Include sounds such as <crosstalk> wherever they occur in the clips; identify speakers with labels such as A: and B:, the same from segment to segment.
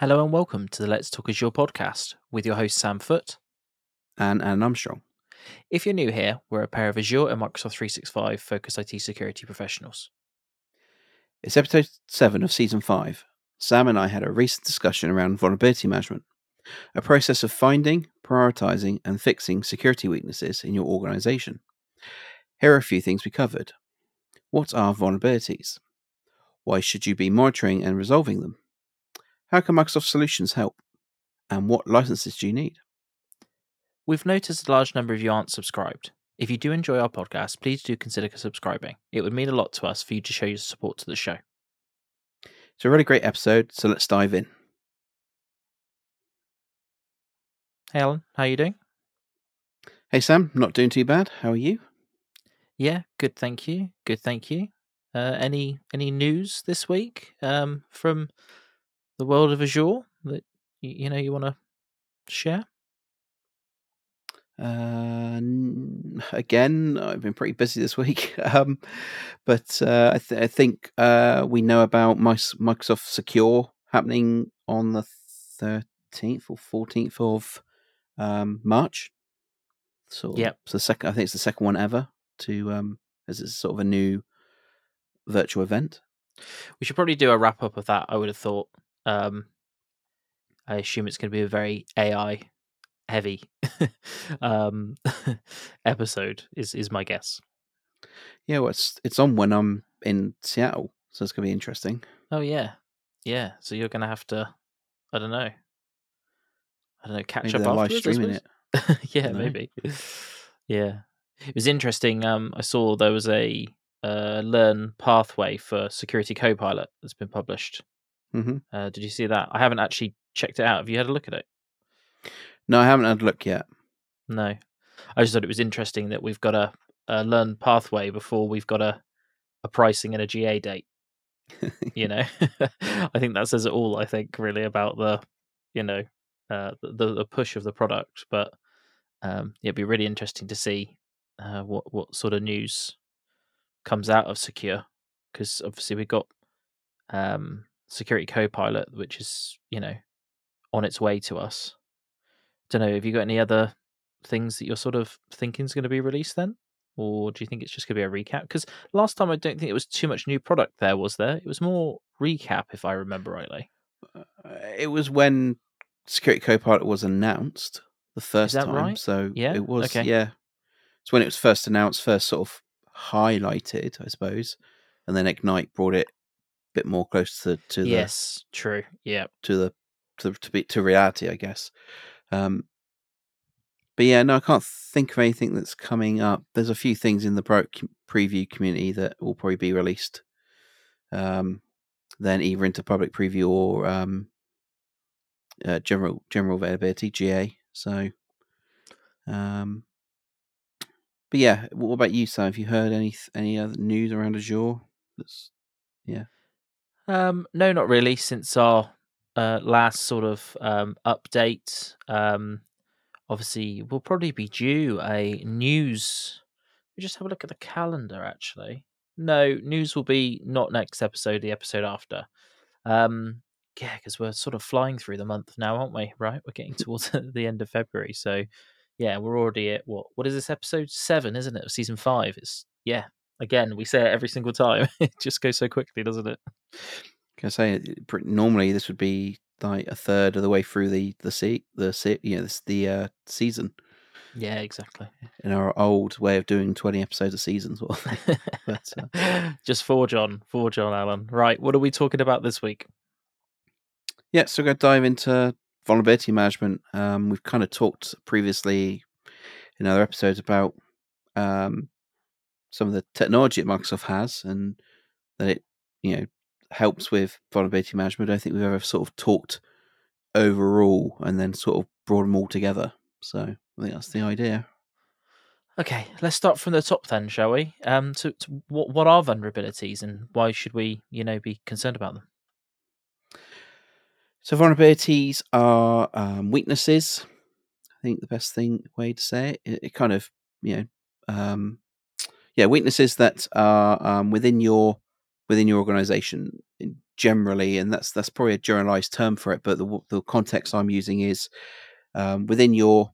A: Hello and welcome to the Let's Talk Azure podcast with your host Sam Foote
B: and Alan Armstrong.
A: If you're new here, we're a pair of Azure and Microsoft 365 focused IT security professionals.
B: It's episode 7 of season 5. Sam and I had a recent discussion around vulnerability management, a process of finding, prioritizing, and fixing security weaknesses in your organization. Here are a few things we covered. What are vulnerabilities? Why should you be monitoring and resolving them? How can Microsoft solutions help? And what licenses do you need?
A: We've noticed a large number of you aren't subscribed. If you do enjoy our podcast, please do consider subscribing. It would mean a lot to us for you to show your support to the show.
B: It's a really great episode, so let's dive in.
A: Hey Alan, how you doing?
B: Hey Sam, not doing too bad. How are you?
A: Yeah, good, thank you. Good, thank you. Uh, any any news this week um, from the world of Azure that you know you want to share?
B: Uh, again, I've been pretty busy this week, <laughs> um, but uh, I, th- I think uh, we know about Microsoft Secure happening on the thirteenth or fourteenth of um, March. So,
A: Yep.
B: so the second, I think it's the second one ever to um, as it's sort of a new virtual event.
A: We should probably do a wrap up of that. I would have thought. Um, I assume it's going to be a very AI heavy <laughs> um, <laughs> episode. Is is my guess?
B: Yeah, well, it's it's on when I'm in Seattle, so it's gonna be interesting.
A: Oh yeah, yeah. So you're going to have to. I don't know. I don't know. Catch
B: Maybe
A: up
B: they're live streaming it. <laughs>
A: yeah, maybe. Yeah, it was interesting. Um, I saw there was a uh, learn pathway for Security Copilot that's been published.
B: Hmm
A: Uh, did you see that? I haven't actually checked it out. Have you had a look at it?
B: No, I haven't had a look yet.
A: No. I just thought it was interesting that we've got a, a learn pathway before we've got a, a pricing and a GA date. You know, <laughs> I think that says it all. I think really about the, you know, uh, the the push of the product. But um, it'd be really interesting to see uh, what what sort of news comes out of Secure because obviously we've got um, Security Copilot, which is you know on its way to us. Don't know. Have you got any other things that you're sort of thinking is going to be released then, or do you think it's just going to be a recap? Because last time I don't think it was too much new product there, was there? It was more recap, if I remember rightly.
B: Uh, it was when Security Copilot was announced the first time.
A: right?
B: So
A: Yeah?
B: it was.
A: Okay.
B: Yeah, it's when it was first announced, first sort of highlighted, I suppose, and then Ignite brought it bit more close to to the
A: yes, true. Yeah,
B: to the to to be to reality, I guess. Um, but yeah, no, I can't think of anything that's coming up. There's a few things in the pro- preview community that will probably be released, um, then either into public preview or um, uh, general general availability GA. So, um, but yeah, what about you, Sam? Have you heard any any other news around Azure? That's
A: Um, no, not really. Since our uh, last sort of um, update, um, obviously we'll probably be due a news. We just have a look at the calendar. Actually, no news will be not next episode, the episode after. Um, yeah, because we're sort of flying through the month now, aren't we? Right, we're getting <laughs> towards <laughs> the end of February, so yeah, we're already at what? What is this episode seven? Isn't it? of Season five. It's yeah. Again, we say it every single time. <laughs> it just goes so quickly, doesn't it?
B: Can I say normally this would be like a third of the way through the the se- the se- you know this, the uh, season
A: Yeah, exactly.
B: in our old way of doing twenty episodes a season sort of thing. <laughs> But, uh,
A: Just for John, for John Alan. Right, what are we talking about this week?
B: yeah, so we're going to dive into vulnerability management. Um, we've kind of talked previously in other episodes about um, some of the technology that Microsoft has and that it you know helps with vulnerability management. I don't think we've ever sort of talked overall and then sort of brought them all together. So I think that's the idea.
A: Okay, let's start from the top then, shall we? Um, to, to what what are vulnerabilities and why should we, you know, be concerned about them?
B: So vulnerabilities are um, weaknesses. I think the best thing way to say it, it, it kind of you know, um, yeah, weaknesses that are um, within your within your organization. Generally, and that's that's probably a generalized term for it. But the the context I'm using is um, within your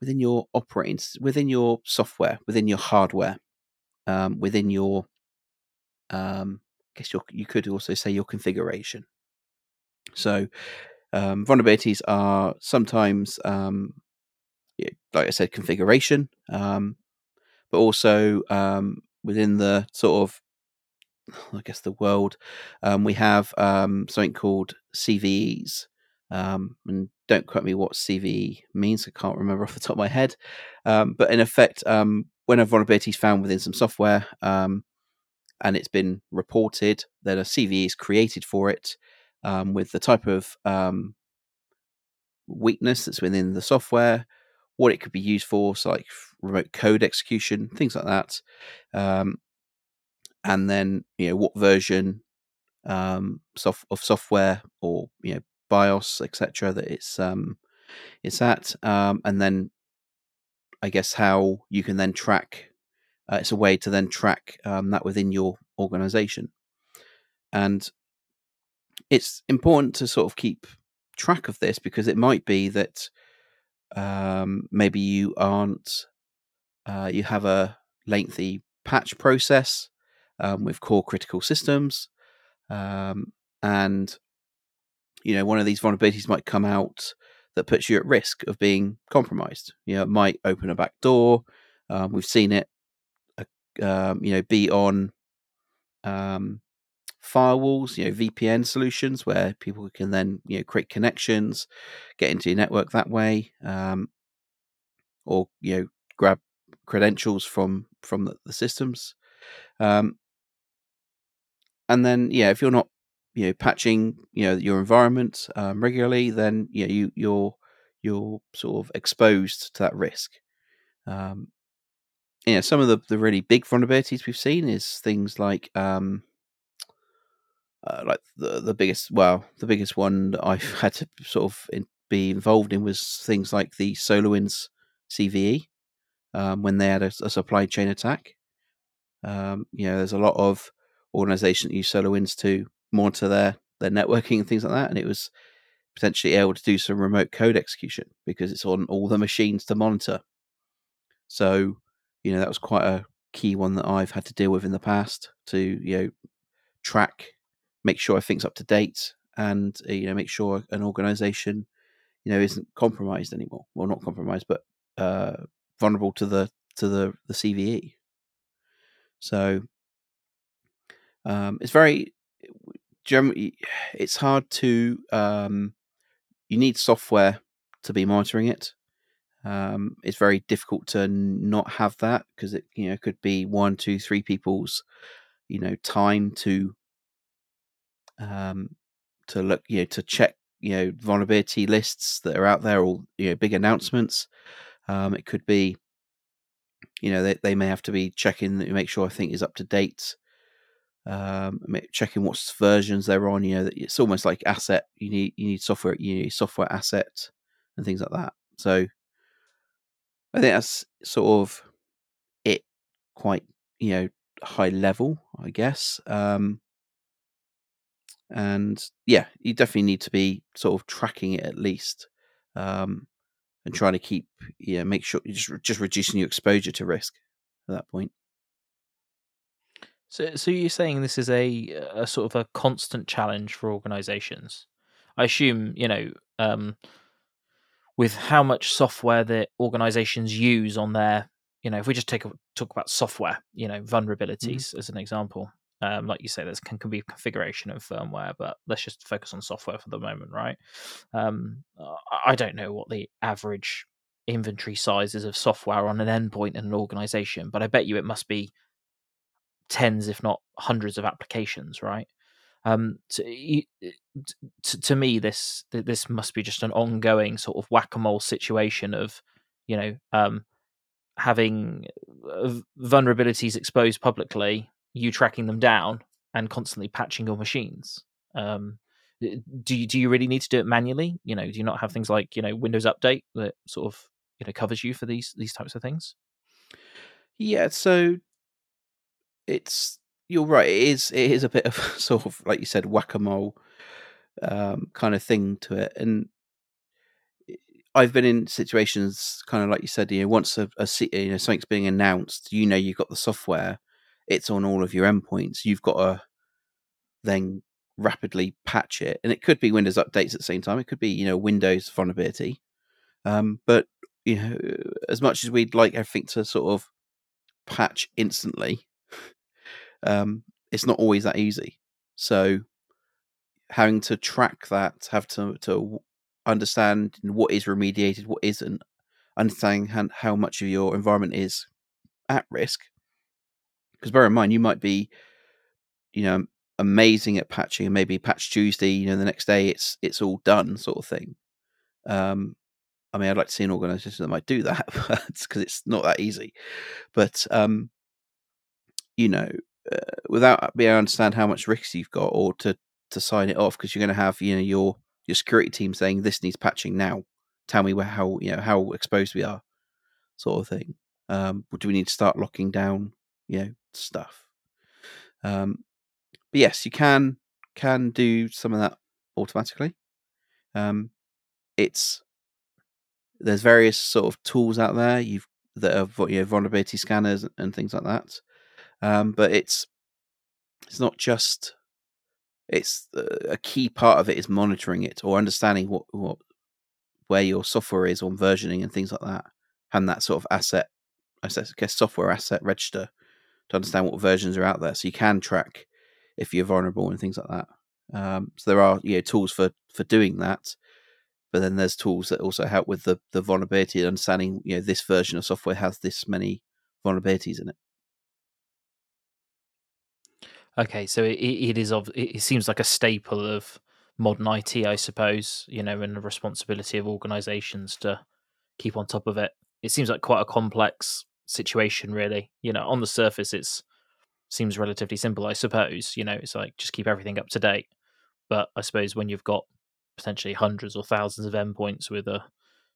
B: within your operating within your software, within your hardware, um, within your um, I guess your, you could also say your configuration. So um, vulnerabilities are sometimes, um, like I said, configuration, um, but also um, within the sort of <sighs> I guess the world, um, we have um, something called CVEs. Um, and don't quote me what CVE means. I can't remember off the top of my head. Um, but in effect, um, when a vulnerability is found within some software um, and it's been reported, then a CVE is created for it with the type of weakness that's within the software, what it could be used for, so like remote code execution, things like that. Um, and then you know what version um, soft, of software or you know BIOS etc. that it's um, it's at, um, and then I guess how you can then track. Uh, it's a way to then track um, that within your organization, and it's important to sort of keep track of this because it might be that um, maybe you aren't uh, you have a lengthy patch process um, with core critical systems. Um, and, you know, one of these vulnerabilities might come out that puts you at risk of being compromised. You know, it might open a back door. Um, we've seen it, uh, you know, be on um, firewalls, you know, VPN solutions where people can then, you know, create connections, get into your network that way, um, or you know, grab credentials from from the, the systems. Um, and then yeah, if you're not you know patching you know your environment um, regularly, then you know, you you're you're sort of exposed to that risk. Um, yeah, some of the, the really big vulnerabilities we've seen is things like um, uh, like the the biggest well the biggest one that I've <laughs> had to sort of in, be involved in was things like the SolarWinds CVE um, when they had a, a supply chain attack. Um, you know, there's a lot of organizations that use SolarWinds to monitor their their networking and things like that, and it was potentially able to do some remote code execution because it's on all the machines to monitor. So, you know, that was quite a key one that I've had to deal with in the past to you know track, make sure everything's up to date, and uh, you know make sure an organization you know isn't compromised anymore. Well, not compromised, but uh, vulnerable to the to the the CVE. So um, it's very generally it's hard to um, you need software to be monitoring it. Um, it's very difficult to not have that because it you know could be one, two, three people's you know time to um, to look you know to check you know vulnerability lists that are out there or you know big announcements. Um, it could be you know they, they may have to be checking to make sure I think is up to date um, checking what versions they're on. You know, it's almost like asset. You need you need software. You need software asset and things like that. So I think that's sort of it, quite you know high level, I guess. Um, and yeah, you definitely need to be sort of tracking it at least, um, and trying to keep yeah make sure you just just reducing your exposure to risk at that point.
A: So, so you're saying this is a a sort of a constant challenge for organisations? I assume you know um, with how much software that organisations use on their, you know, if we just take a, talk about software, you know, mm-hmm. vulnerabilities mm-hmm. as an example. Um, like you say, there's can, can be configuration of firmware, but let's just focus on software for the moment, right? Um, I don't know what the average inventory sizes of software on an endpoint in an organization, but I bet you it must be tens, if not hundreds, of applications, right? Um, to, to, to me, this this must be just an ongoing sort of whack a mole situation of, you know, um, having uh, vulnerabilities exposed publicly, you tracking them down, and constantly patching your machines. Um, do you do you really need to do it manually? You know, do you not have things like you know Windows Update that sort of you know covers you for these these types of things?
B: Yeah, so it's you're right. It is it is a bit of <laughs> sort of like you said whack a mole um, kind of thing to it, and I've been in situations kind of like you said. You know, once a, a you know something's being announced, you know you've got the software, it's on all of your endpoints. You've got to then rapidly patch it, and it could be Windows updates at the same time. It could be you know Windows vulnerability, um, but you know as much as we'd like everything to sort of patch instantly, um, it's not always that easy. So having to track that, have to to understand what is remediated, what isn't, understanding how, how much of your environment is at risk. Because bear in mind, you might be, you know, amazing at patching, and maybe patch Tuesday, you know, the next day it's it's all done, sort of thing. Um, I mean, I'd like to see an organization that might do that <laughs> because it's not that easy. But um, you know, uh, without being able to understand how much risk you've got, or to to sign it off, because you're going to have you know your your security team saying this needs patching now. Tell me where, how you know how exposed we are, sort of thing. Um, do we need to start locking down you know stuff? Um, but yes, you can can do some of that automatically. Um, it's there's various sort of tools out there you've that are you know, vulnerability scanners and things like that. Um, but it's it's not just it's uh, a key part of it is monitoring it or understanding what what where your software is on versioning and things like that, and that sort of asset, I guess software asset register to understand what versions are out there, so you can track if you're vulnerable and things like that. Um, so there are you know tools for for doing that, but then there's tools that also help with the the vulnerability and understanding you know this version of software has this many vulnerabilities in it.
A: Okay, so it, it is of it seems like a staple of modern IT, I suppose. You know, and the responsibility of organisations to keep on top of it. It seems like quite a complex situation, really. You know, on the surface, it's seems relatively simple, I suppose. You know, it's like just keep everything up to date. But I suppose when you've got potentially hundreds or thousands of endpoints with a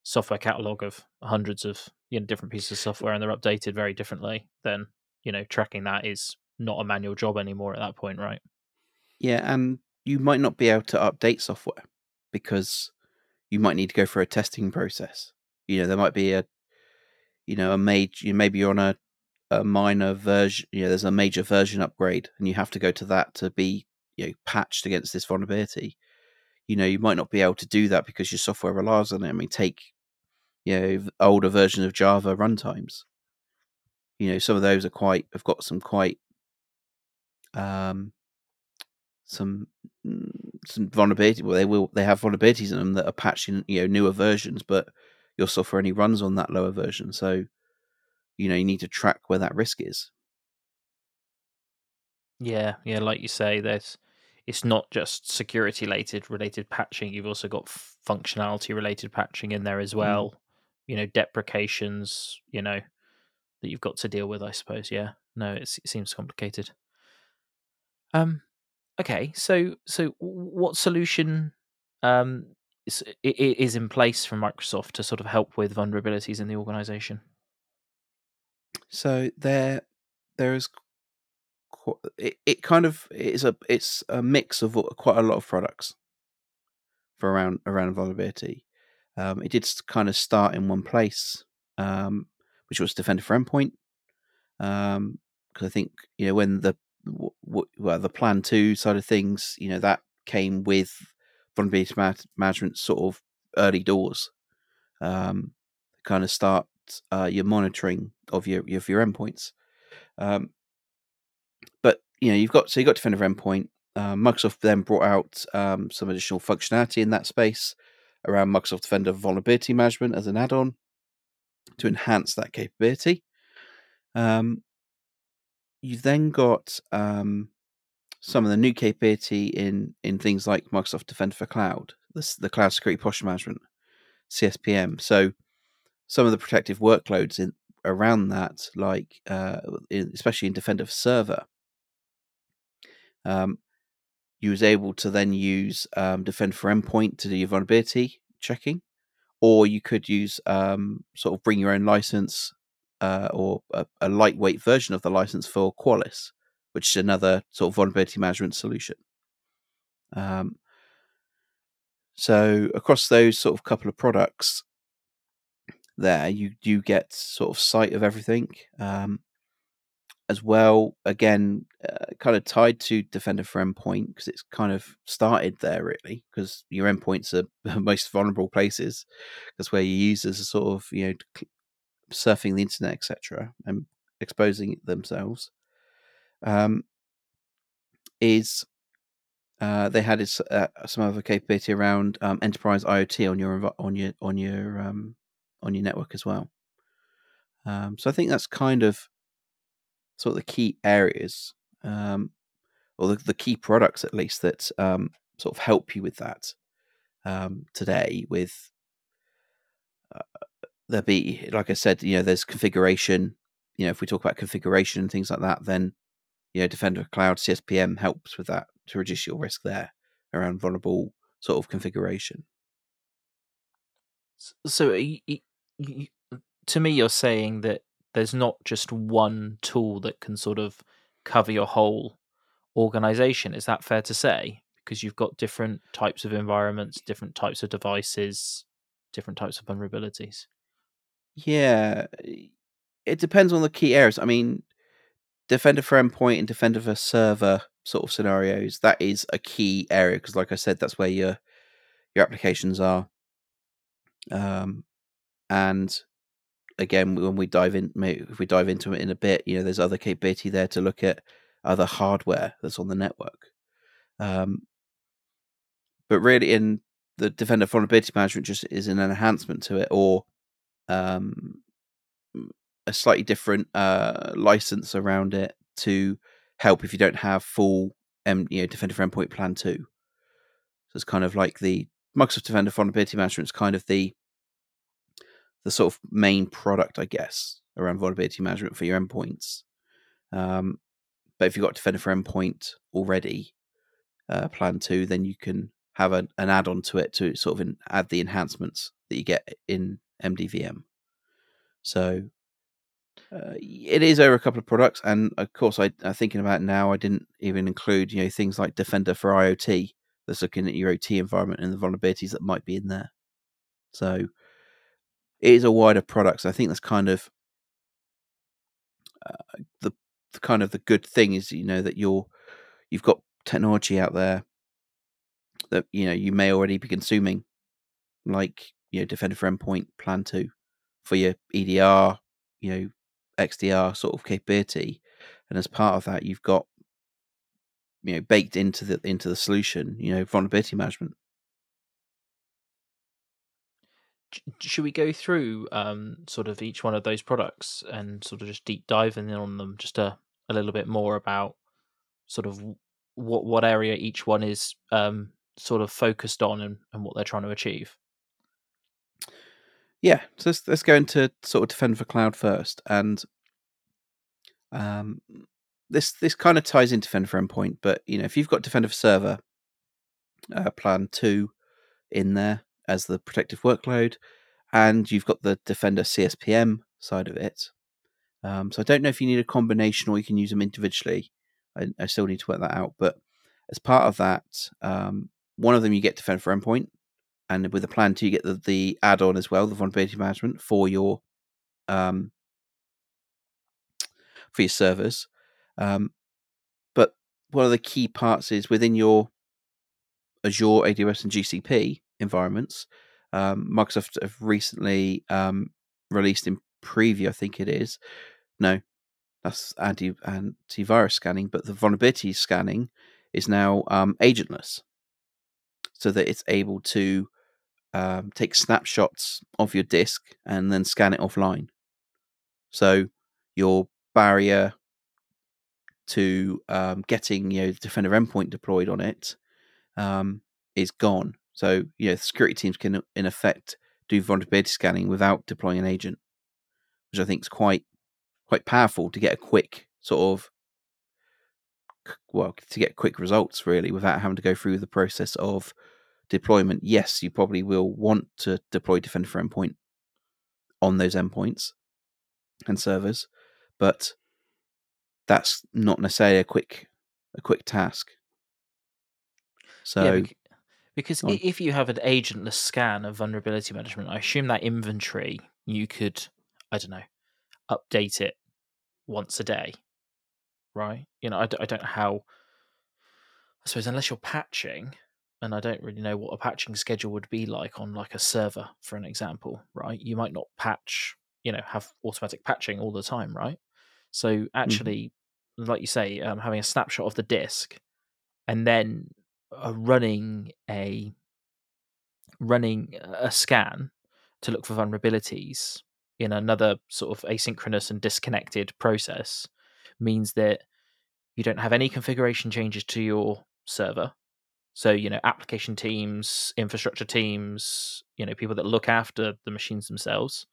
A: software catalog of hundreds of you know different pieces of software and they're updated very differently, then you know tracking that is not a manual job anymore at that point, right?
B: Yeah, and you might not be able to update software because you might need to go through a testing process. You know, there might be a you know a major maybe you're on a a minor version you know there's a major version upgrade and you have to go to that to be you know patched against this vulnerability you know you might not be able to do that because your software relies on it i mean take you know older versions of java runtimes you know some of those are quite have got some quite um, some mm, some vulnerability. Well, they will they have vulnerabilities in them that are patching you know newer versions, but your software only runs on that lower version. So you know you need to track where that risk is.
A: Yeah, yeah, like you say, there's it's not just security related related patching. You've also got functionality related patching in there as mm. well. Mm. You know, deprecations. You know that you've got to deal with. I suppose. Yeah. No, it seems complicated. Um, okay, so so what solution um, is, is in place from Microsoft to sort of help with vulnerabilities in the organization?
B: So there, there is it, it kind of is a it's a mix of quite a lot of products for around around vulnerability. Um, it did kind of start in one place, um, which was Defender for Endpoint, because um, I think you know when the w- well, the plan two side of things, you know, that came with vulnerability management sort of early doors. Um, kind of start uh, your monitoring of your of your endpoints. Um, but you know, you've got so you've got Defender Endpoint. Uh, Microsoft then brought out um, some additional functionality in that space around Microsoft Defender Vulnerability Management as an add-on to enhance that capability. Um, you've then got um, some of the new capability in in things like Microsoft Defender for Cloud, the, the Cloud Security Posture Management, CSPM. So some of the protective workloads in around that, like uh, in, especially in Defender for Server, um, you was able to then use um, Defender for Endpoint to do your vulnerability checking, or you could use um, sort of bring your own license uh, or a, a, lightweight version of the license for Qualys, which is another sort of vulnerability management solution. Um, so across those sort of couple of products, there you do get sort of sight of everything. Um, as well, again, uh, kind of tied to Defender for Endpoint because it's kind of started there really because your endpoints are <laughs> the most vulnerable places. That's where your users are sort of you know surfing the internet, etc., and exposing themselves. Um, is uh, they had uh, some other capability around um, enterprise IoT on your on your on your um, on your network as well. Um, so I think that's kind of sort of the key areas, um, or the, the, key products at least that um, sort of help you with that um, today. With uh, there be, like I said, you know, there's configuration. You know, if we talk about configuration and things like that, then you know, Defender Cloud CSPM helps with that to reduce your risk there around vulnerable sort of configuration.
A: So, you, you, to me, you're saying that there's not just one tool that can sort of cover your whole organization. Is that fair to say? Because you've got different types of environments, different types of devices, different types of vulnerabilities.
B: Yeah, it depends on the key areas. I mean, Defender for endpoint and Defender for server sort of scenarios, that is a key area because, like I said, that's where your your applications are. Um, and again, when we dive in, if we dive into it in a bit, you know, there's other capability there to look at other hardware that's on the network. Um, but really, in the Defender vulnerability management, just is an enhancement to it, or um, a slightly different uh, license around it to help if you don't have full um, you know Defender for Endpoint Plan Two. So it's kind of like the Microsoft Defender Vulnerability Management is kind of the the sort of main product, I guess, around vulnerability management for your endpoints. Um, but if you've got Defender for Endpoint already, uh, Plan Two, then you can have an, an add-on to it to sort of add the enhancements that you get in MDVM. So uh, it is over a couple of products, and of course, I, am thinking about now. I didn't even include you know things like Defender for IoT that's looking at your OT environment and the vulnerabilities that might be in there. So it is a wider product. So I think that's kind of uh, the, the kind of the good thing is you know that you're you've got technology out there that you know you may already be consuming, like you know Defender for Endpoint Plan Two for your EDR, you know XDR sort of capability, and as part of that, you've got you know baked into the into the solution, you know, vulnerability management.
A: Should we go through um, sort of each one of those products and sort of just deep dive in on them just a, a little bit more about sort of what what area each one is um, sort of focused on and, and what they're trying to achieve?
B: Yeah, so let's, let's go into sort of Defender for Cloud first, and um, this this kind of ties into Defender for Endpoint. But you know, if you've got Defender for Server, uh, Plan Two in there as the protective workload, and you've got the Defender CSPM side of it. Um, so I don't know if you need a combination or you can use them individually. I, I still need to work that out. But as part of that, um, one of them you get Defender for Endpoint, and with a plan you get the, the add-on as well, the vulnerability management for your um, for your servers. Um, but one of the key parts is within your Azure, AWS, and GCP environments. Um, Microsoft have recently um, released in preview, I think it is. No, that's anti antivirus scanning, but the vulnerability scanning is now um, agentless, so that it's able to um, take snapshots of your disk and then scan it offline. So your barrier to um, getting you know Defender endpoint deployed on it um, is gone. So you know security teams can in effect do vulnerability scanning without deploying an agent, which I think is quite quite powerful to get a quick sort of well to get quick results really without having to go through the process of deployment, yes, you probably will want to deploy Defender for Endpoint on those endpoints and servers, but that's not necessarily a quick a quick task. So
A: yeah, bec- because
B: on.
A: if you have an agentless scan of vulnerability management, I assume that inventory you could, I don't know, update it once a day, right? You know, I, d- I don't know how. I suppose unless you're patching, and I don't really know what a patching schedule would be like on like a server, for an example, right? You might not patch, you know, have automatic patching all the time, right? So actually, like you say, um, having a snapshot of the disk and then uh, running a running a scan to look for vulnerabilities in another sort of asynchronous and disconnected process means that you don't have any configuration changes to your server so you know application teams infrastructure teams you know people that look after the machines themselves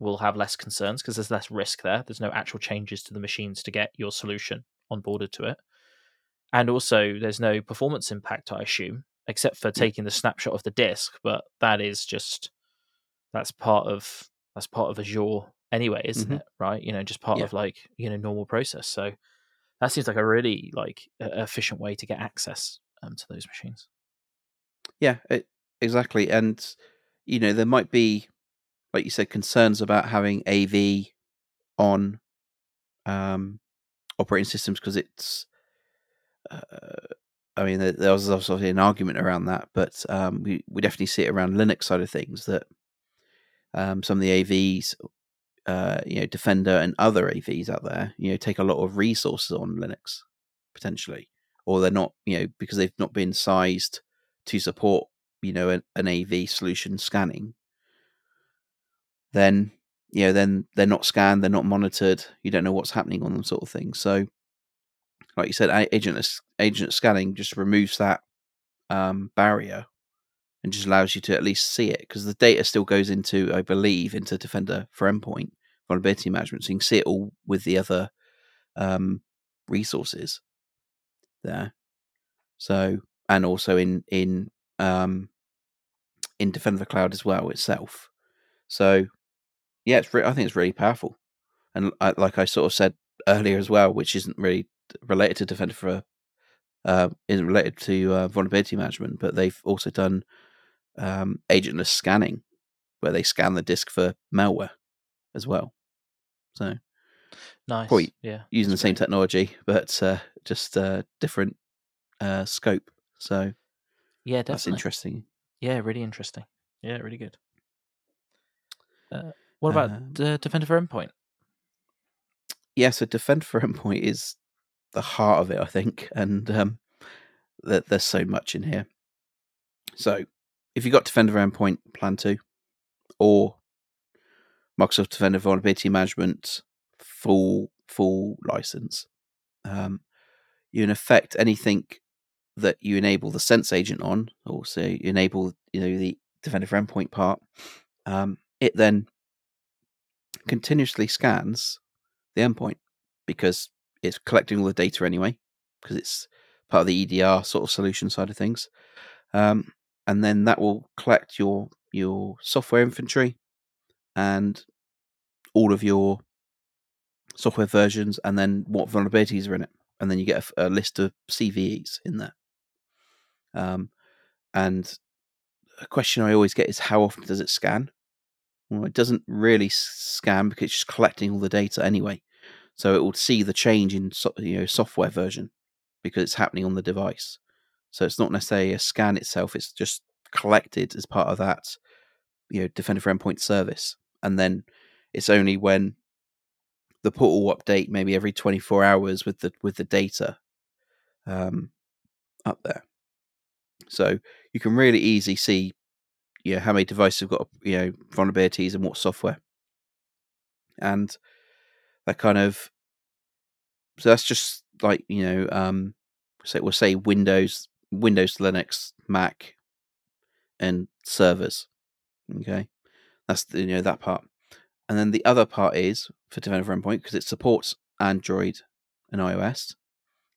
A: will have less concerns because there's less risk there. There's no actual changes to the machines to get your solution onboarded to it. And also there's no performance impact i assume except for taking the snapshot of the disk but that is just that's part of that's part of azure anyway isn't
B: Mhm.
A: it right? You know just part
B: Yeah.
A: of like you know normal process. So that seems like a really like efficient way to get access um, to those machines
B: Yeah, it, exactly. And you know, there might be, like you said, concerns about having AV on um, operating systems because it's. Uh, I mean, there, there was obviously an argument around that, but um, we we definitely see it around Linux side of things that um, some of the AVs, uh, you know, Defender and other AVs out there, you know, take a lot of resources on Linux potentially, or they're not, you know, because they've not been sized to support, you know, an, an AV solution scanning. Then, you know, then they're not scanned, they're not monitored. You don't know what's happening on them, sort of thing. So, like you said, agent agent scanning just removes that um, barrier and just allows you to at least see it because the data still goes into, I believe, into Defender for endpoint vulnerability management, so you can see it all with the other um, resources there. So, and also in in um, in Defender for Cloud as well itself. So, yeah, it's re- I think it's really powerful, and I, like I sort of said earlier as well, which isn't really related to Defender for uh, isn't related to uh, vulnerability management, but they've also done um, agentless scanning, where they scan the disk for malware as well. So
A: nice.
B: Probably
A: yeah.
B: using the same technology, but uh, just uh, different uh, scope. So
A: yeah
B: that's interesting.
A: yeah really interesting. Yeah really good. Uh, what about
B: Um,
A: defender for endpoint?
B: Yeah, so Defend for Endpoint is the heart of it, I think, and um, there, there's so much in here. So if you've got Defender for Endpoint Plan 2 or Microsoft Defender Vulnerability Management full full license, um, you in effect anything that you enable the Sense agent on, or so you enable you know the Defender Endpoint part, um, it then continuously scans the endpoint because it's collecting all the data anyway, because it's part of the EDR sort of solution side of things. Um, and then that will collect your your software inventory and all of your software versions, and then what vulnerabilities are in it, and then you get a list of CVEs in there. Um, and a question I always get is how often does it scan? Well, it doesn't really scan because it's just collecting all the data anyway. So it will see the change in so, you know software version because it's happening on the device. So it's not necessarily a scan itself; it's just collected as part of that you know Defender for Endpoint service, and then it's only when the portal update maybe every 24 hours with the with the data um, up there. So you can really easily see you know how many devices have got you know vulnerabilities and what software, and that kind of so that's just like you know um so we'll say windows windows linux mac and servers okay? That's you know that part and then the other part is for for endpoint because it supports android and ios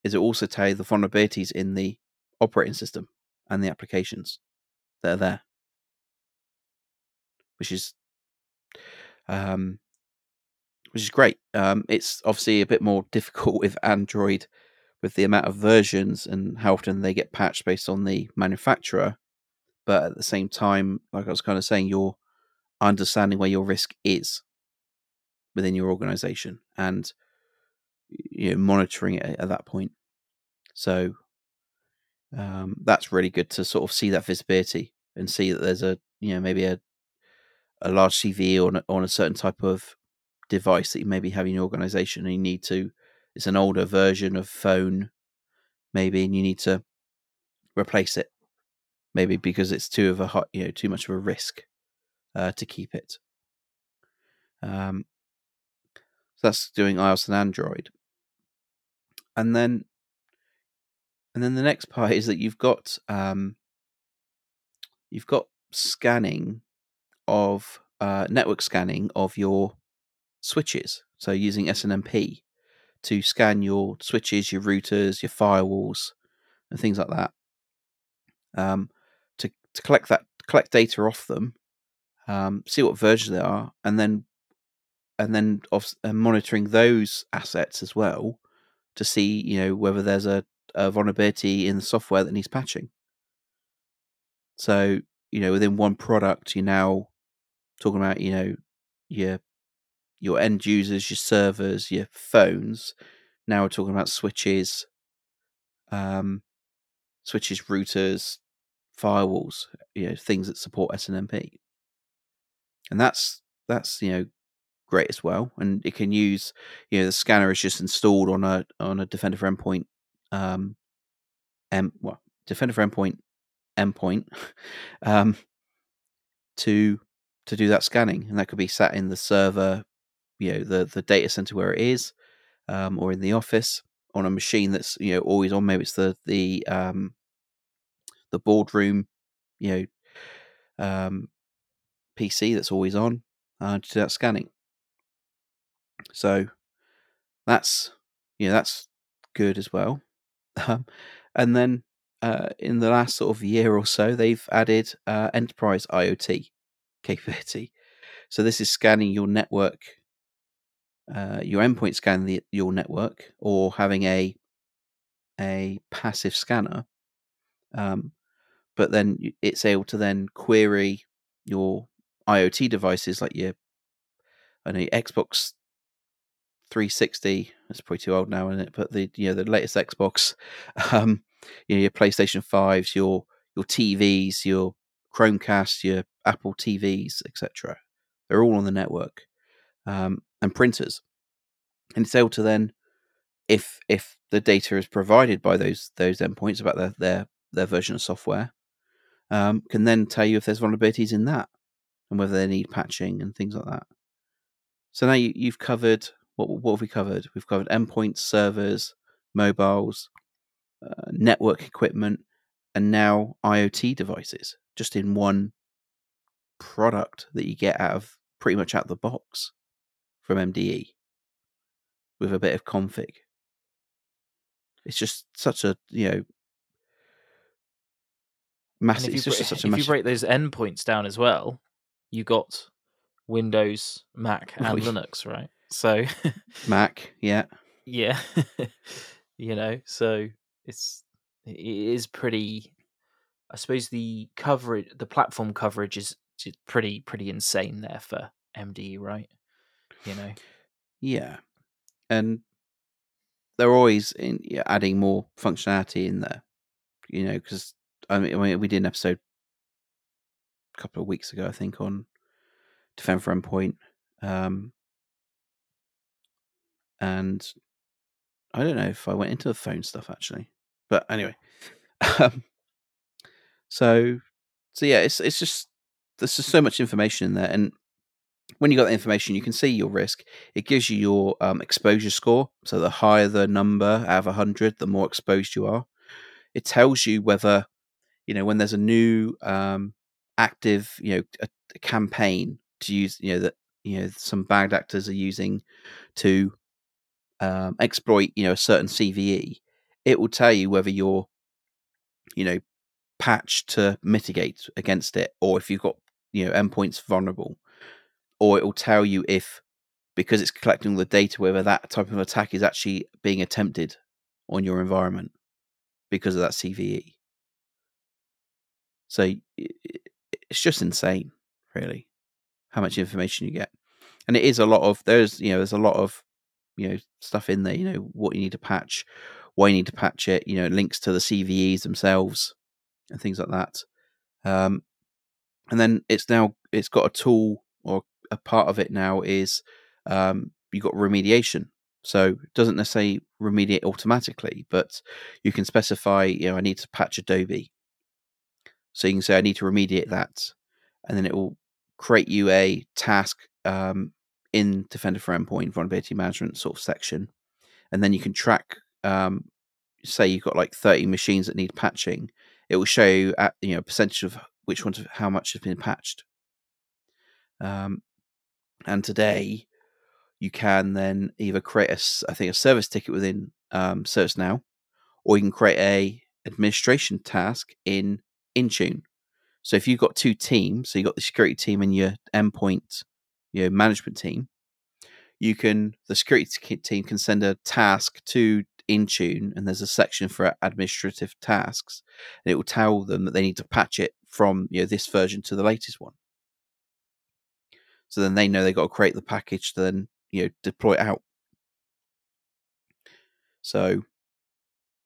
B: is it also tell the vulnerabilities in the operating system and the applications that are there which is um which is great. Um, it's obviously a bit more <laughs> difficult with Android, with the amount of versions and how often they get patched based on the manufacturer. But at the same time, like I was kind of saying, you're understanding where your risk is within your organization and you know, monitoring it at that point. So um, that's really good to sort of see that visibility and see that there's a you know maybe a a large CV on on a certain type of device that you maybe have in your organization and you need to it's an older version of phone maybe and you need to replace it maybe because it's too of a hot you know too much of a risk uh, to keep it um, so that's doing ios and android and then and then the next part <laughs> is that you've got um, you've got scanning of uh, network scanning of your switches. So using SNMP to scan your switches, your routers, your firewalls, and things like that. Um, to to collect that collect data off them, um, see what version they are, and then and then uh, monitoring those assets as well to see you know whether there's a, a vulnerability in the software that needs patching. So you know within one product, you're now talking about you know your your end users, your servers, your phones. Now we're talking about switches, um, switches, routers, firewalls, you know, things that support SNMP. And that's that's you know great as well. And it can use you know the scanner is just installed on a on a Defender for Endpoint, um, M well Defender for Endpoint endpoint, <laughs> um, to to do that scanning, and that could be sat in the server you know the the data center where it is, um, or in the office on a machine that's you know always on. Maybe it's the the um, the boardroom, you know, um, PC that's always on uh, to do that scanning. So that's you know that's good as well. Um, and then uh, in the last sort of year or so, they've added uh, enterprise IoT capability. <laughs> So this is scanning your network uh, your endpoint scan the, your network or having a a passive scanner, um, but then it's able to then query your IoT devices like your I know Xbox 360. It's probably too old now, isn't it? But the you know the latest Xbox, <laughs> um, you know your PlayStation fives, your your TVs, your Chromecast, your Apple TVs, etc. They're all on the network um, and printers, and it's able to then, if if the data is provided by those those endpoints about their their their version of software, um, can then tell you if there's vulnerabilities in that and whether they need patching and things like that. So now you, you've covered what what have we covered? We've covered endpoints, servers, mobiles, uh, network equipment, and now IoT devices, just in one product that you get out of pretty much out of the box from MDE with a bit of config. It's just such a you know massive. It's just such a
A: if
B: massive...
A: you break those endpoints down as well, you got Windows, Mac, <laughs> and Linux, right? So <laughs>
B: Mac, yeah,
A: yeah, <laughs> you know, so it's it is pretty. I suppose the coverage, the platform coverage is pretty pretty insane there for MDE, right? You know,
B: yeah, and they're always in, yeah, adding more functionality in there. You know, because I mean, we did an episode couple of weeks ago, I think, on Defend for Endpoint, um, and I don't know if I went into the phone stuff actually, but anyway. <laughs> Um, so, so yeah, it's it's just there's just so much information in there, and when you got the information, you can see your risk. It gives you your um, exposure score. So the higher the number out of 100, the more exposed you are. It tells you whether, you know, when there's a new um, active, you know, a, a campaign to use, you know, that, you know, some bad actors are using to um, exploit, you know, a certain CVE. It will tell you whether you're, you know, patched to mitigate against it or if you've got, you know, endpoints vulnerable or it will tell you if because it's collecting all the data whether that type of attack is actually being attempted on your environment because of that CVE. So it's just insane, really, how much information you get, and it is a lot of there's you know there's a lot of you know stuff in there. You know what you need to patch, why you need to patch it. You know links to the CVEs themselves and things like that. Um, and then it's now it's got a tool or a part of it now is um, you've got remediation. So it doesn't necessarily remediate automatically, but you can specify, you know, I need to patch Adobe. So you can say I need to remediate that, and then it will create you a task um, in Defender for Endpoint vulnerability management sort of section, and then you can track. Um, say you've got like 30 machines that need patching, it will show you at you know percentage of which ones how much has been patched. Um, and today, you can then either create a, I think, a service ticket within um, ServiceNow, or you can create a administration task in Intune. So if you've got two teams, so you've got the security team and your endpoint, your management team, you can the security team can send a task to Intune, and there's a section for administrative tasks, and it will tell them that they need to patch it from you know this version to the latest one. So then they know they've got to create the package to then you know deploy it out. So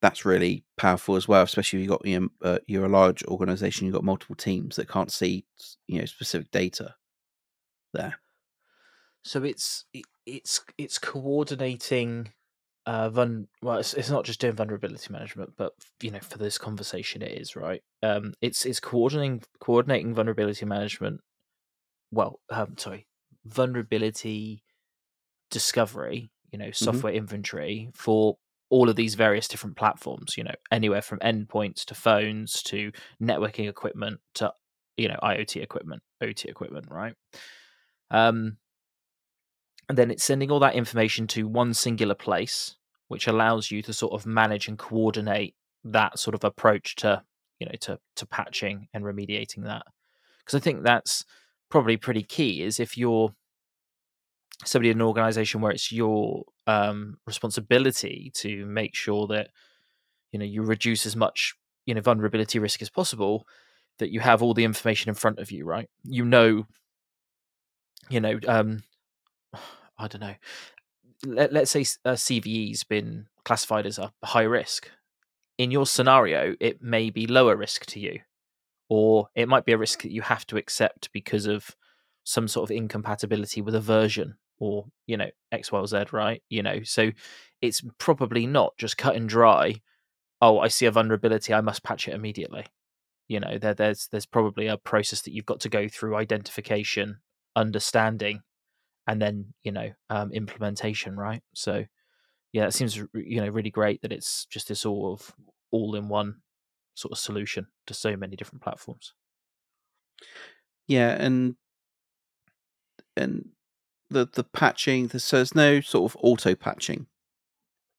B: that's really powerful as well, especially if you've got you know uh, you're a large organization, you've got multiple teams that can't see you know specific data there.
A: So it's it's it's coordinating uh vul- well it's, it's not just doing vulnerability management but you know for this conversation it is right um it's it's coordinating coordinating vulnerability management well um sorry vulnerability discovery you know software mm-hmm. inventory for all of these various different platforms you know anywhere from endpoints to phones to networking equipment to you know iot equipment ot equipment right? Um and then it's sending all that information to one singular place which allows you to sort of manage and coordinate that sort of approach to you know to to patching and remediating that. Because i think that's probably pretty key is if you're somebody in an organization where it's your um, responsibility to make sure that you know you reduce as much you know vulnerability risk as possible that you have all the information in front of you right? You know you know um <sighs> i don't know let, us say a cve's been classified as a high risk. In your scenario it may be lower risk to you or it might be a risk that you have to accept because of some sort of incompatibility with a version or you know x y or z right? You know so it's probably not just cut and dry oh i see a vulnerability i must patch it immediately. You know there, there's there's probably a process that you've got to go through identification understanding and then you know um, implementation right? So yeah it seems you know really great that it's just this sort of all in one sort of solution to so many different platforms.
B: Yeah and and the the patching. So there's no sort of auto patching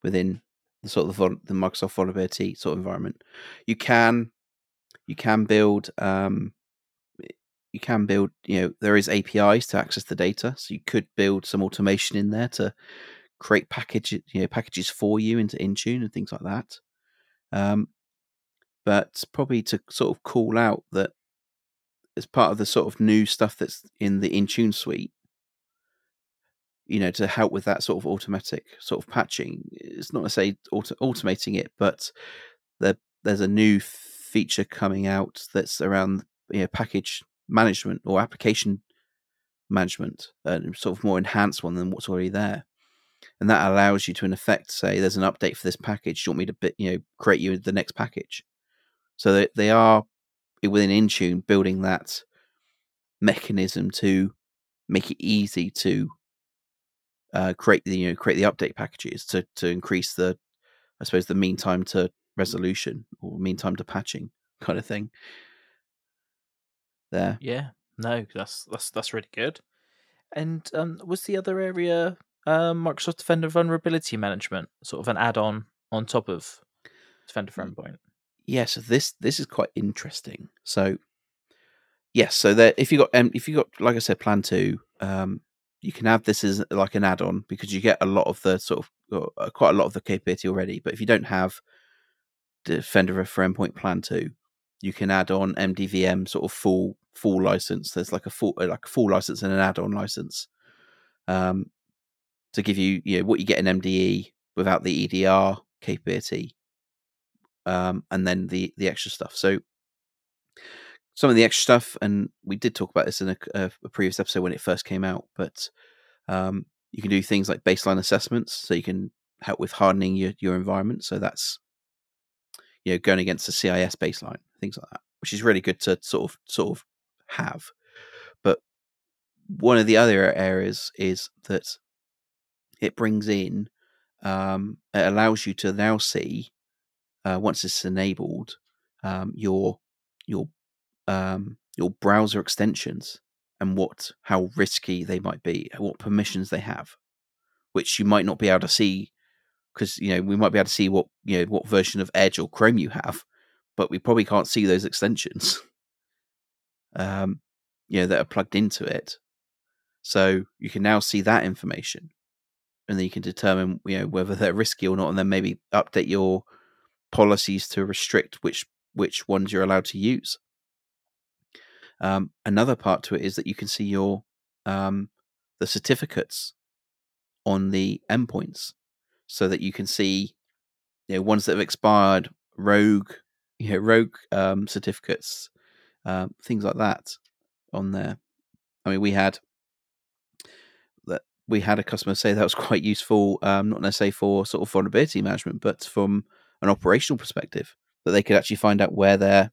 B: within the sort of the, the Microsoft vulnerability sort of environment. You can you can build um, you can build you know there is APIs to access the data, so you could build some automation in there to create package you know packages for you into Intune and things like that. Um, but probably to sort of call out that as part of the sort of new stuff that's in the Intune suite, you know, to help with that sort of automatic sort of patching. It's not to say auto- automating it, but there, there's a new feature coming out that's around you know, package management or application management, uh, sort of more enhanced one than what's already there. And that allows you to, in effect, say, "There's an update for this package. Do you want me to, you know, create you the next package?" So they, they are within Intune building that mechanism to make it easy to uh, create the you know create the update packages to to increase the I suppose the mean time to resolution or mean time to patching <laughs> kind of thing. There.
A: Yeah. No, that's that's that's really good. And um, was the other area uh, Microsoft Defender Vulnerability Management, sort of an add-on on top of Defender Endpoint?
B: Yes, yeah, so this this is quite interesting. So yes, so that if you got um, if you got like I said, Plan Two, um, you can have this as like an add-on because you get a lot of the sort of uh, quite a lot of the capability already. But if you don't have Defender for Endpoint Plan Two, you can add on MDVM sort of full full license. There's like a full like a full license and an add-on license um, to give you you know what you get in MDE without the EDR capability, um, and then the the extra stuff. So some of the extra stuff, and we did talk about this in a, a, a previous episode when it first came out, but um, you can do things like baseline assessments, so you can help with hardening your, your environment. So that's you know going against the CIS baseline, things like that, which is really good to sort of sort of have. But one of the other areas is that it brings in, um, it allows you to now see uh, once it's enabled um, your your um, your browser extensions and what how risky they might be, what permissions they have, which you might not be able to see because you know we might be able to see what you know what version of Edge or Chrome you have, but we probably can't see those extensions. <laughs> um, you know that are plugged into it, so you can now see that information, and then you can determine you know whether they're risky or not, and then maybe update your policies to restrict which which ones you're allowed to use. Um, another part to it is that you can see your um, the certificates on the endpoints, so that you can see you know ones that have expired, rogue, <laughs> you know, rogue um, certificates, um, things like that on there. I mean, we had that we had a customer say that was <laughs> quite useful, um, not necessarily for sort of vulnerability management, but from an operational perspective, that they could actually find out where their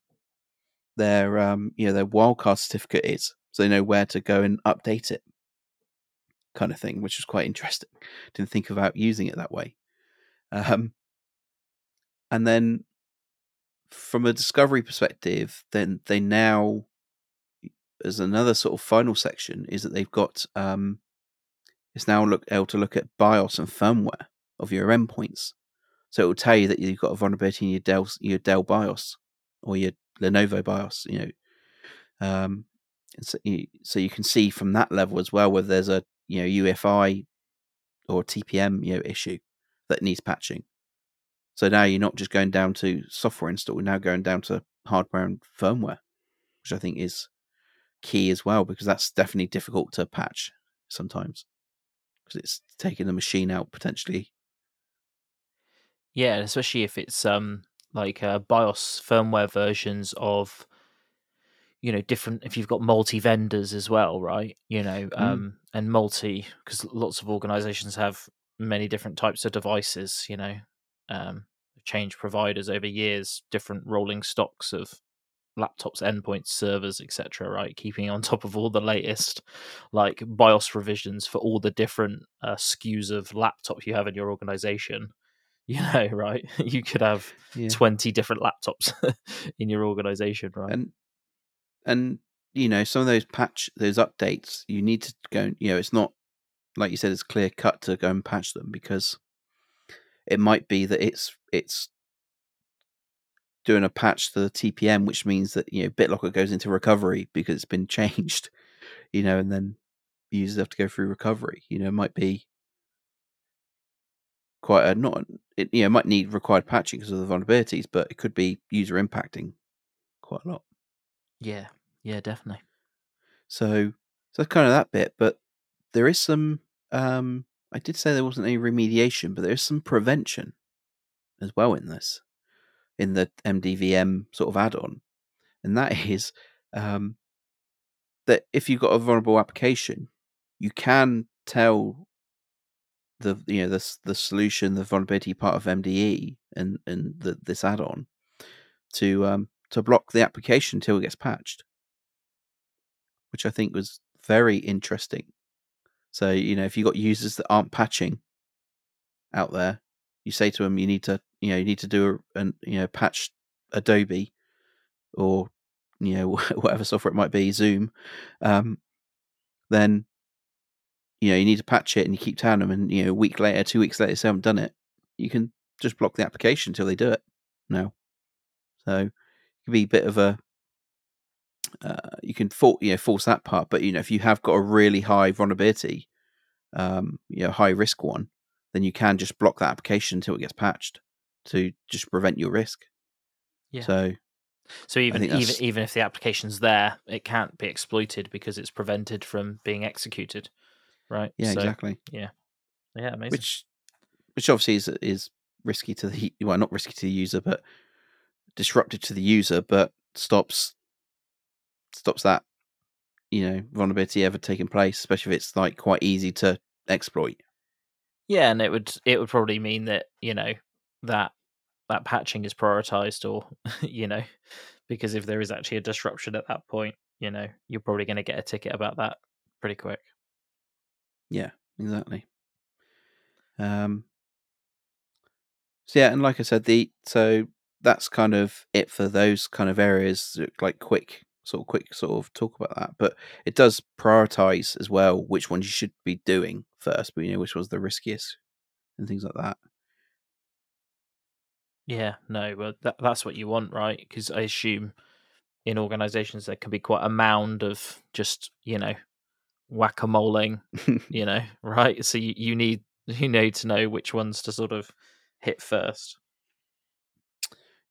B: their um, you know their wildcard certificate is, so they know where to go and update it, kind of thing, which was quite interesting. Didn't think about using it that way. Um, and then from a discovery perspective, then they now as another sort of final section is that they've got um, it's now look able to look at BIOS and firmware of your endpoints. So it will tell you that you've got a vulnerability in your Dell your Dell BIOS or your Lenovo BIOS, you know. Um, so you, so you can see from that level as well whether there's a you know UEFI or TPM you know issue that needs patching. So now you're not just going down to software install, now going down to hardware and firmware, which I think is key as well because that's definitely difficult to patch sometimes because it's taking the machine out potentially.
A: Yeah, especially if it's um like uh, BIOS firmware versions of you know different if you've got multi vendors as well right? You know mm. um and multi because lots of organizations have many different types of devices you know um change providers over years different rolling stocks of laptops endpoints servers etc right? Keeping on <laughs> top of all the latest like bios revisions for all the different uh, skus of laptops you have in your organization <laughs> you know, right? <laughs> You could have yeah. 20 different laptops <laughs> in your organization, right?
B: And and you know, some of those patch those updates, you need to go, you know, it's not like you said it's clear cut to go and patch them because it might be that it's it's doing a patch to the TPM, which means that you know BitLocker goes into recovery because it's been changed, you know, and then users have to go through recovery. You know, it might be quite a not it you know might need required patching because of the vulnerabilities, but it could be user impacting quite a lot.
A: Yeah, yeah, definitely.
B: So so kind of that bit, but there is some. Um, I did say there wasn't any remediation, but there is some prevention as well in this, in the MDVM sort of add-on, and that <laughs> is um, that if you've got a vulnerable application, you can tell the you know the the solution, the vulnerability part of MDE and and the, this add-on to um to block the application until it gets patched, which I think was very interesting. So you know if you've got users that aren't patching out there, you say to them you need to you know you need to do a and you know patch Adobe or you know <laughs> whatever software it might be Zoom, um, then you know you need to patch it and you keep telling them and you know a week later two weeks later they haven't done it you can just block the application until they do it no so it can be a bit of a uh, you can for, you know force that part but you know if you have got a really high vulnerability um, you know, high risk one, then you can just block that application until it gets patched to just prevent your risk.
A: Yeah.
B: So
A: So even even even if the application's there, it can't be exploited because it's prevented from being executed. Right.
B: yeah,
A: So,
B: exactly.
A: Yeah, yeah, amazing.
B: Which which obviously is is risky to the well, not risky to the user, but disruptive to the user, but stops stops that you know vulnerability ever taking place, especially if it's like quite easy to exploit.
A: Yeah, and it would it would probably mean that you know that that patching is prioritized, or <laughs> you know, because if there is actually a disruption at that point, you know, you're probably going to get a ticket about that pretty quick.
B: Yeah, exactly. Um. So yeah, and like I said, the so that's kind of it for those kind of areas, like quick sort of quick sort of talk about that. But it does prioritize as well which ones you should be doing first, but you know which was the riskiest and things like that.
A: Yeah, no, well that, that's what you want, right? Because I assume in organizations there can be quite a mound of just you know whack a moling, <laughs> you know, right? So you, you need <laughs> you need to know which ones to sort of hit first.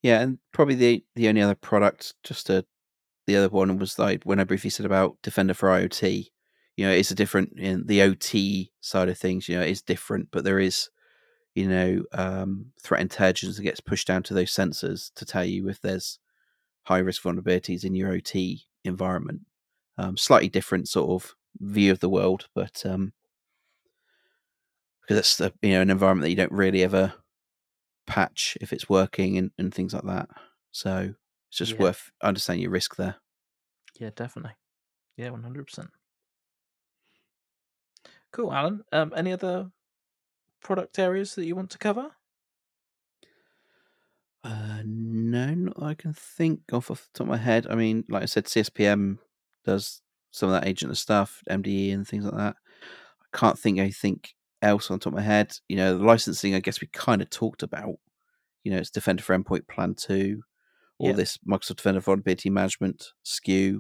B: Yeah, and probably the the only other product, just to the other one was like when I briefly said about Defender for IoT. You know, it's a different in the OT side of things. You know, it's different, but there is, you know, um, threat intelligence that gets pushed down to those sensors to tell you if there's high risk vulnerabilities in your OT environment. Um, slightly different sort of view of the world, but um, because it's the, you know an environment that you don't really ever patch if it's working and, and things like that. So it's just
A: Yeah.
B: worth understanding your risk there.
A: Yeah, definitely. Yeah, one hundred percent. Cool, Alan. Um, any other product areas that you want to cover?
B: Uh, no, not I can think off off the top of my head. I mean, like I said, CSPM does some of that agent of stuff, MDE and things like that. I can't think anything else on top of my head. You know, the licensing, I guess we kind of talked about. You know, it's Defender for Endpoint Plan 2, or
A: Yeah.
B: this Microsoft Defender Vulnerability Management SKU,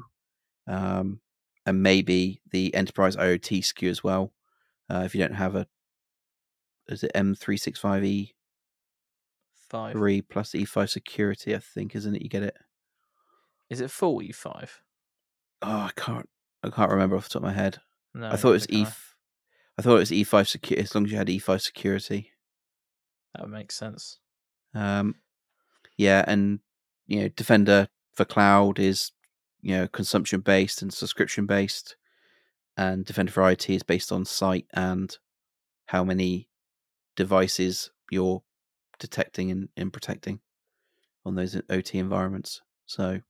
B: um, and maybe the Enterprise IoT SKU as well. Uh, if you don't have a, is it M365E?
A: Five.
B: three plus E5 security, I think, isn't it? You get it.
A: Is it full E five?
B: Oh, I can't. I can't remember off the top of my head.
A: No,
B: I thought it was E.
A: I.
B: Thought it was E5 security. As long as you had E5 security.
A: That would make sense.
B: Um, yeah, and you know, Defender for cloud is you know consumption based and subscription based, and Defender for IoT is based on site and how many devices you're detecting and, and protecting on those OT environments. So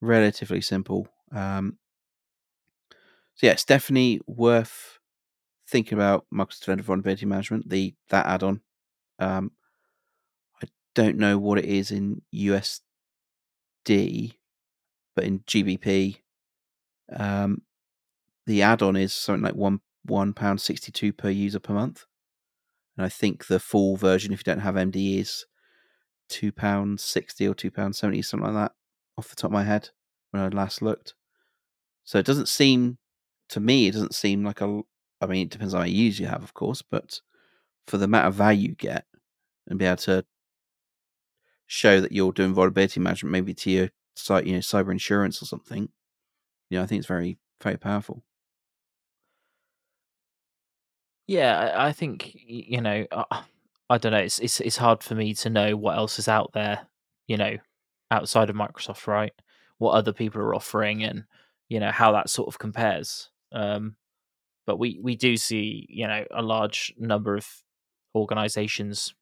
B: relatively simple. Um, so yeah, it's definitely worth thinking about Microsoft Defender Vulnerability Management, the that add-on. Um, I don't know what it is in USD, but in GBP, um, the add-on is something like one one pound sixty-two per user per month, and I think the full version, if you don't have MD, is two pounds sixty or two pounds seventy, something like that, off the top of my head when I last looked. So it doesn't seem to me, it doesn't seem like a. I mean, it depends on how users you have, of course, but for the amount of value you get and be able to show that you're doing vulnerability management, maybe to your site, you know, cyber insurance or something. You know, I think it's very, very powerful.
A: Yeah, I, I think you know. Uh, I don't know. It's it's it's hard for me to know what else is out there. You know, outside of Microsoft, right? What other people are offering, and you know how that sort of compares. Um, but we we do see you know a large number of organizations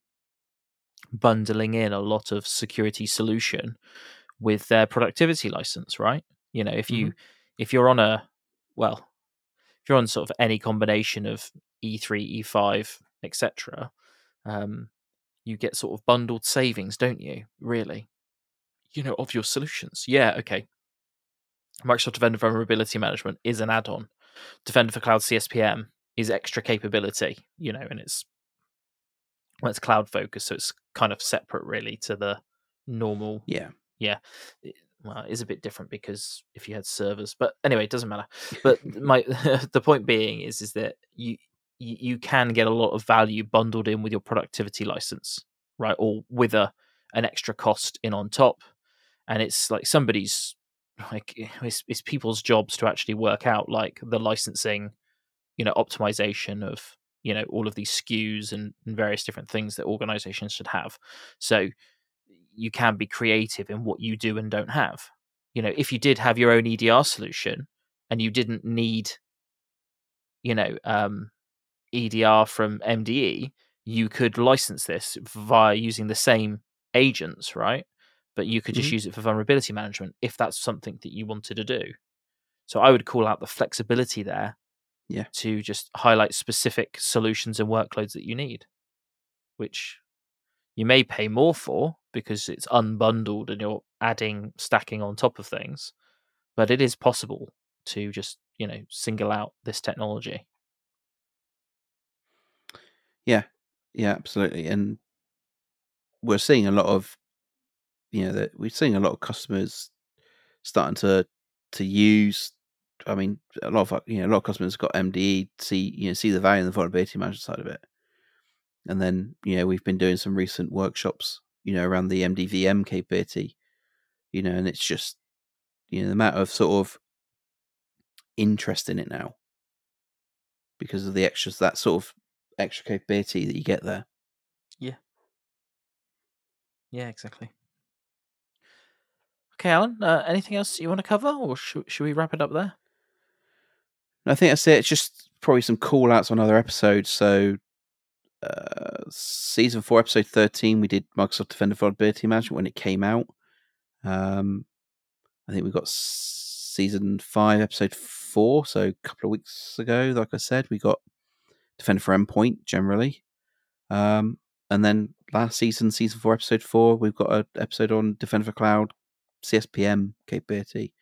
A: bundling in a lot of security solution with their productivity license right? You know if you if you're on a well if you're on sort of any combination of E e3 e5 etc um you get sort of bundled savings don't you really? You know of your solutions. Yeah okay. Microsoft defender vulnerability management is an add-on defender for cloud cspm is extra capability you know and it's well, it's cloud focused so it's kind of separate really to the normal
B: Yeah.
A: yeah. well, it is a bit different because if you had servers, but anyway, it doesn't matter. But <laughs> my <laughs> the point being is is that you you can get a lot of value bundled in with your productivity license, right? Or with a an extra cost in on top, and it's like somebody's like it's, it's people's jobs to actually work out like the licensing, you know, optimization of you know all of these SKUs and, and various different things that organizations should have. So you can be creative in what you do and don't have. You know, if you did have your own EDR solution and you didn't need, you know, um, EDR from MDE, you could license this via using the same agents, right? But you could just mm-hmm. use it for vulnerability management if that's something that you wanted to do. So I would call out the flexibility there
B: yeah.
A: to just highlight specific solutions and workloads that you need, which you may pay more for because it's unbundled and you're adding stacking on top of things, but it is possible to just, you know, single out this technology.
B: Yeah, yeah, absolutely. And we're seeing a lot of, you know, that we're seeing a lot of customers starting to to use. I mean, a lot of uh, you know, a lot of customers got MDE, see you know, see the value in the vulnerability management side of it, and then you know, we've been doing some recent workshops, you know, around the MDVM capability, you know, and it's just you know the amount of sort of interest in it now because of the extras that sort of extra capability that you get there.
A: Yeah. Yeah, exactly. Okay, Alan. Uh, anything else you want to cover, or should, should we wrap it up there?
B: I think that's it. It's just probably some call outs on other episodes. So, uh, season four, episode 13, we did Microsoft Defender Vulnerability Management when it came out. Um, I think we got season five, episode four. So, a couple of weeks ago, like I said, we got Defender for Endpoint generally. Um, and then last season, season four, episode four, we've got an episode on Defender for Cloud CSPM capability,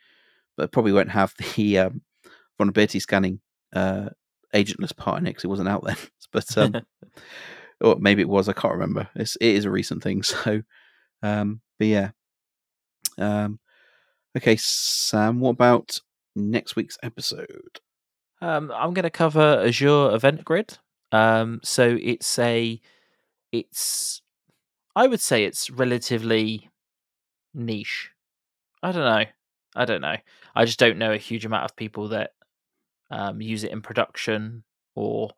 B: but probably won't have <laughs> the um, vulnerability scanning uh, agentless part in it because it wasn't out then. <laughs> but um, <laughs> or maybe it was. I can't remember. It's, it is a recent thing. So, um, but yeah. Um, okay, Sam. What about next week's episode?
A: Um, I'm going to cover Azure Event Grid. Um, so it's a, it's, I would say it's relatively niche. I don't know. I don't know. I just don't know a huge amount of people that um, use it in production or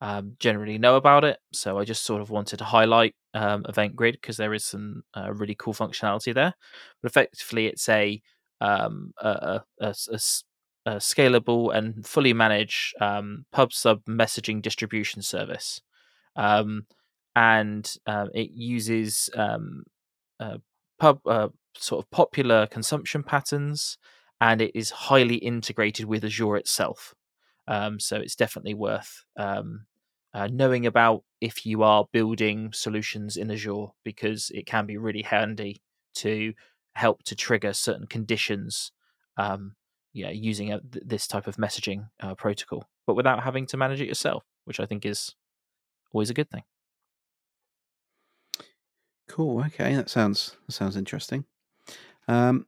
A: um, generally know about it. So I just sort of wanted to highlight um, Event Grid because there is some uh, really cool functionality there. But effectively, it's a um, a, a, a, a scalable and fully managed um, pub sub messaging distribution service. Um, and uh, it uses um, uh, pub uh, sort of popular consumption patterns, and it is highly integrated with Azure itself. Um, so it's definitely worth um, uh, knowing about if you are building solutions in Azure because it can be really handy to help to trigger certain conditions um, know, using a, this type of messaging uh, protocol, but without having to manage it yourself, which I think is always a good thing.
B: Cool. Okay, that sounds that sounds interesting. Um,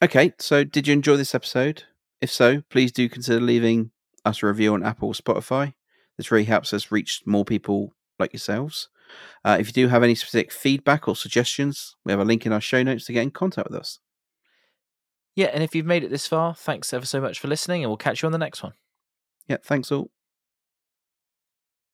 B: okay, so did you enjoy this episode? If so, please do consider leaving us a review on Apple or Spotify. This really helps us reach more people like yourselves. Uh, if you do have any specific feedback or suggestions, we have a link in our show notes to get in contact with us.
A: Yeah, and if you've made it this far, thanks ever so much for listening, and we'll catch you on the next one.
B: Yeah, thanks all.